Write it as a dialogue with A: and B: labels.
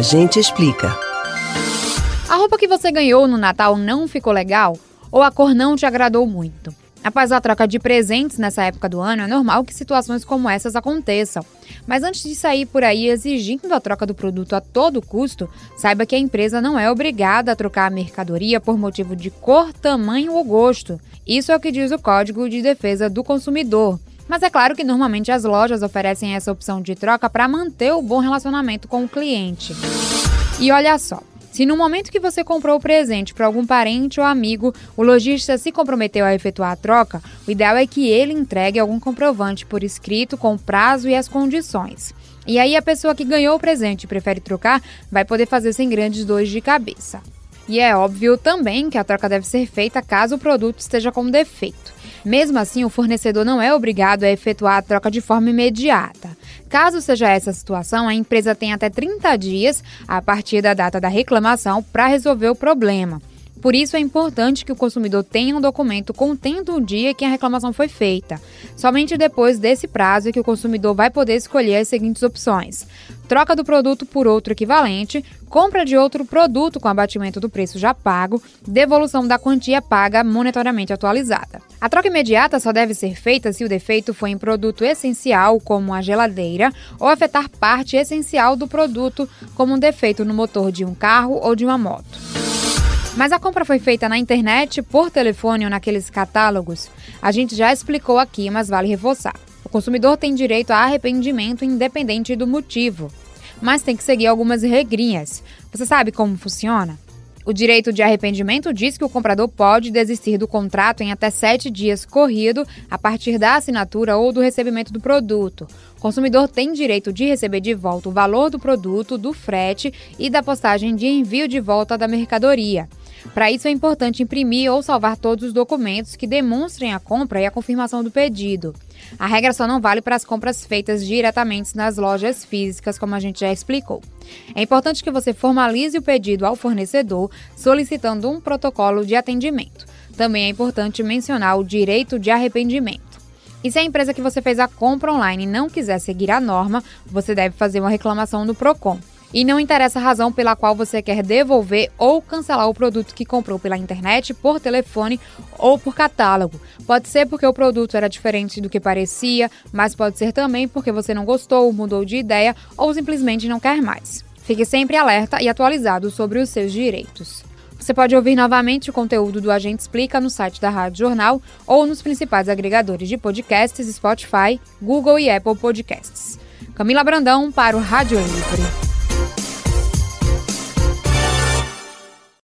A: A gente explica.
B: A roupa que você ganhou no Natal não ficou legal? Ou a cor não te agradou muito? Após a troca de presentes nessa época do ano, é normal que situações como essas aconteçam. Mas antes de sair por aí exigindo a troca do produto a todo custo, saiba que a empresa não é obrigada a trocar a mercadoria por motivo de cor, tamanho ou gosto. Isso é o que diz o Código de Defesa do Consumidor. Mas é claro que normalmente as lojas oferecem essa opção de troca para manter o bom relacionamento com o cliente. E olha só, se no momento que você comprou o presente para algum parente ou amigo, o lojista se comprometeu a efetuar a troca, o ideal é que ele entregue algum comprovante por escrito com o prazo e as condições. E aí a pessoa que ganhou o presente e prefere trocar vai poder fazer sem grandes dores de cabeça. E é óbvio também que a troca deve ser feita caso o produto esteja com defeito. Mesmo assim, o fornecedor não é obrigado a efetuar a troca de forma imediata. Caso seja essa a situação, a empresa tem até 30 dias a partir da data da reclamação para resolver o problema. Por isso é importante que o consumidor tenha um documento contendo o dia que a reclamação foi feita. Somente depois desse prazo é que o consumidor vai poder escolher as seguintes opções: troca do produto por outro equivalente, compra de outro produto com abatimento do preço já pago, devolução da quantia paga monetariamente atualizada. A troca imediata só deve ser feita se o defeito for em produto essencial, como a geladeira, ou afetar parte essencial do produto, como um defeito no motor de um carro ou de uma moto. Mas a compra foi feita na internet, por telefone ou naqueles catálogos? A gente já explicou aqui, mas vale reforçar. O consumidor tem direito a arrependimento independente do motivo, mas tem que seguir algumas regrinhas. Você sabe como funciona? O direito de arrependimento diz que o comprador pode desistir do contrato em até sete dias corrido a partir da assinatura ou do recebimento do produto. O consumidor tem direito de receber de volta o valor do produto, do frete e da postagem de envio de volta da mercadoria. Para isso é importante imprimir ou salvar todos os documentos que demonstrem a compra e a confirmação do pedido. A regra só não vale para as compras feitas diretamente nas lojas físicas, como a gente já explicou. É importante que você formalize o pedido ao fornecedor solicitando um protocolo de atendimento. Também é importante mencionar o direito de arrependimento. E se a empresa que você fez a compra online não quiser seguir a norma, você deve fazer uma reclamação no Procon e não interessa a razão pela qual você quer devolver ou cancelar o produto que comprou pela internet, por telefone ou por catálogo. Pode ser porque o produto era diferente do que parecia, mas pode ser também porque você não gostou, mudou de ideia ou simplesmente não quer mais. Fique sempre alerta e atualizado sobre os seus direitos. Você pode ouvir novamente o conteúdo do Agente Explica no site da Rádio Jornal ou nos principais agregadores de podcasts Spotify, Google e Apple Podcasts. Camila Brandão para o Rádio Livre.